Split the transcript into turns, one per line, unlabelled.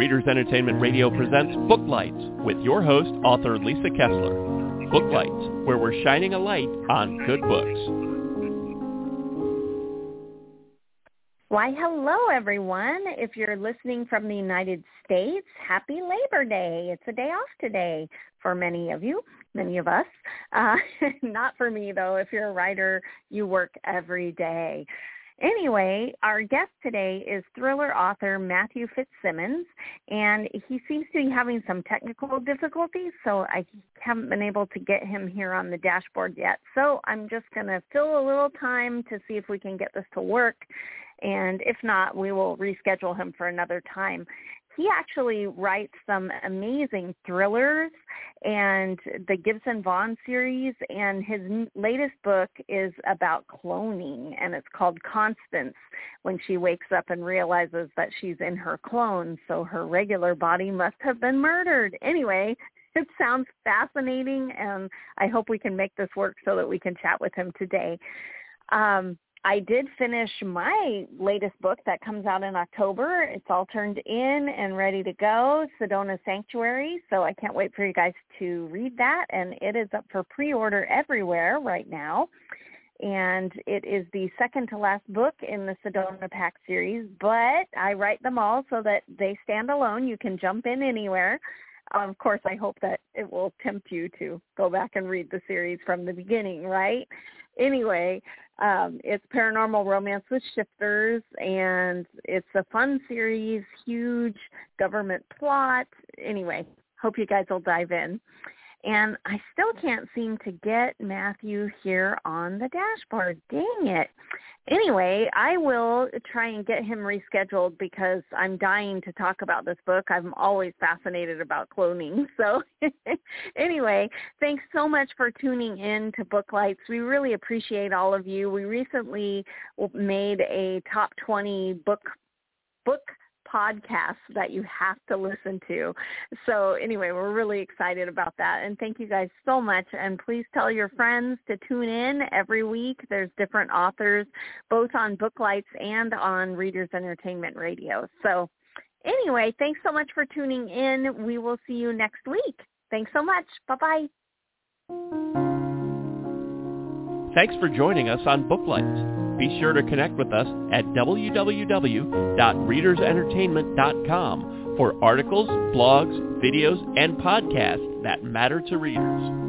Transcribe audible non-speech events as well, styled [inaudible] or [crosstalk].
Readers Entertainment Radio presents Booklights with your host, author Lisa Kessler. Booklights, where we're shining a light on good books.
Why, hello everyone. If you're listening from the United States, happy Labor Day. It's a day off today for many of you, many of us. Uh, [laughs] not for me though. If you're a writer, you work every day. Anyway, our guest today is thriller author Matthew FitzSimmons, and he seems to be having some technical difficulties, so I haven't been able to get him here on the dashboard yet. So I'm just going to fill a little time to see if we can get this to work, and if not, we will reschedule him for another time he actually writes some amazing thrillers and the Gibson Vaughn series and his latest book is about cloning and it's called Constance when she wakes up and realizes that she's in her clone so her regular body must have been murdered. Anyway, [laughs] it sounds fascinating and I hope we can make this work so that we can chat with him today. Um, I did finish my latest book that comes out in October. It's all turned in and ready to go, Sedona Sanctuary. So I can't wait for you guys to read that. And it is up for pre-order everywhere right now. And it is the second to last book in the Sedona Pack series, but I write them all so that they stand alone. You can jump in anywhere. Um, of course, I hope that it will tempt you to go back and read the series from the beginning, right? Anyway, um, it's paranormal romance with shifters, and it's a fun series, huge government plot. Anyway, hope you guys will dive in. And I still can't seem to get Matthew here on the dashboard. Dang it. Anyway, I will try and get him rescheduled because I'm dying to talk about this book. I'm always fascinated about cloning. [laughs] So anyway, thanks so much for tuning in to Booklights. We really appreciate all of you. We recently made a top 20 book book podcasts that you have to listen to. So anyway, we're really excited about that. And thank you guys so much. And please tell your friends to tune in every week. There's different authors both on Booklights and on Readers Entertainment Radio. So anyway, thanks so much for tuning in. We will see you next week. Thanks so much. Bye-bye.
Thanks for joining us on Booklights. Be sure to connect with us at www.readersentertainment.com for articles, blogs, videos, and podcasts that matter to readers.